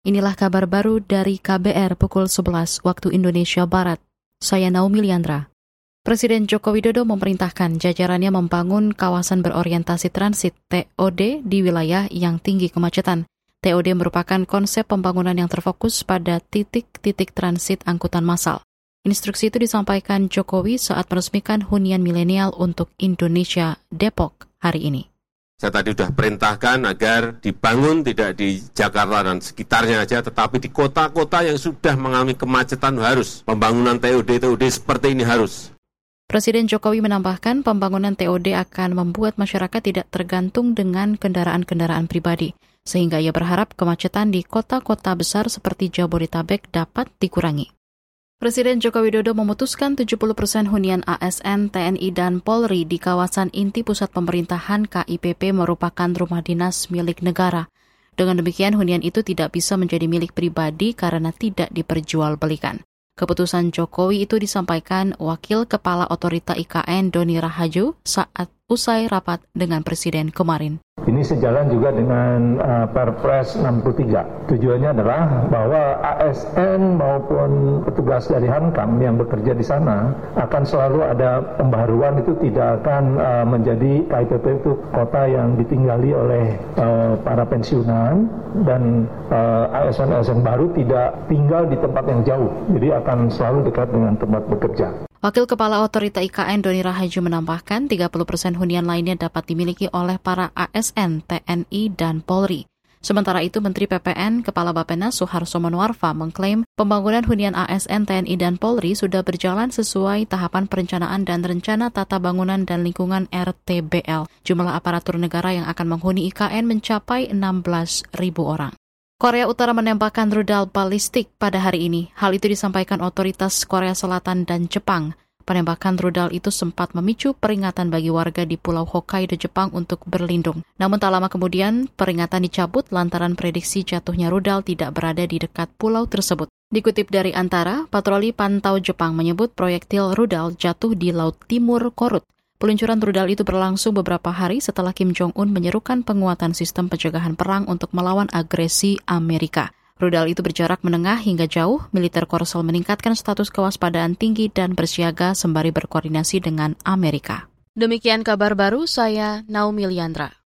Inilah kabar baru dari KBR pukul 11 waktu Indonesia Barat. Saya Naomi Liandra. Presiden Joko Widodo memerintahkan jajarannya membangun kawasan berorientasi transit TOD di wilayah yang tinggi kemacetan. TOD merupakan konsep pembangunan yang terfokus pada titik-titik transit angkutan massal. Instruksi itu disampaikan Jokowi saat meresmikan hunian milenial untuk Indonesia Depok hari ini. Saya tadi sudah perintahkan agar dibangun tidak di Jakarta dan sekitarnya saja, tetapi di kota-kota yang sudah mengalami kemacetan harus. Pembangunan TOD-TOD seperti ini harus. Presiden Jokowi menambahkan pembangunan TOD akan membuat masyarakat tidak tergantung dengan kendaraan-kendaraan pribadi, sehingga ia berharap kemacetan di kota-kota besar seperti Jabodetabek dapat dikurangi. Presiden Joko Widodo memutuskan 70 persen hunian ASN, TNI, dan Polri di kawasan inti pusat pemerintahan KIPP merupakan rumah dinas milik negara. Dengan demikian, hunian itu tidak bisa menjadi milik pribadi karena tidak diperjualbelikan. Keputusan Jokowi itu disampaikan Wakil Kepala Otorita IKN Doni Rahayu saat usai rapat dengan Presiden kemarin. Ini sejalan juga dengan uh, Perpres 63. Tujuannya adalah bahwa ASN maupun petugas dari Hankam yang bekerja di sana akan selalu ada pembaruan itu tidak akan uh, menjadi KIPP itu kota yang ditinggali oleh uh, para pensiunan dan ASN-ASN baru tidak tinggal di tempat yang jauh. Jadi akan selalu dekat dengan tempat bekerja. Wakil Kepala Otorita IKN Doni Rahaju menambahkan 30 persen hunian lainnya dapat dimiliki oleh para ASN, TNI, dan Polri. Sementara itu, Menteri PPN Kepala Bappenas Soeharto Monoarfa mengklaim pembangunan hunian ASN, TNI, dan Polri sudah berjalan sesuai tahapan perencanaan dan rencana tata bangunan dan lingkungan RTBL. Jumlah aparatur negara yang akan menghuni IKN mencapai 16.000 orang. Korea Utara menembakkan rudal balistik pada hari ini. Hal itu disampaikan otoritas Korea Selatan dan Jepang. Penembakan rudal itu sempat memicu peringatan bagi warga di Pulau Hokkaido, Jepang untuk berlindung. Namun tak lama kemudian, peringatan dicabut lantaran prediksi jatuhnya rudal tidak berada di dekat pulau tersebut. Dikutip dari Antara, patroli pantau Jepang menyebut proyektil rudal jatuh di Laut Timur Korut. Peluncuran rudal itu berlangsung beberapa hari setelah Kim Jong-un menyerukan penguatan sistem pencegahan perang untuk melawan agresi Amerika. Rudal itu berjarak menengah hingga jauh, militer Korsel meningkatkan status kewaspadaan tinggi dan bersiaga sembari berkoordinasi dengan Amerika. Demikian kabar baru saya, Naomi Liandra.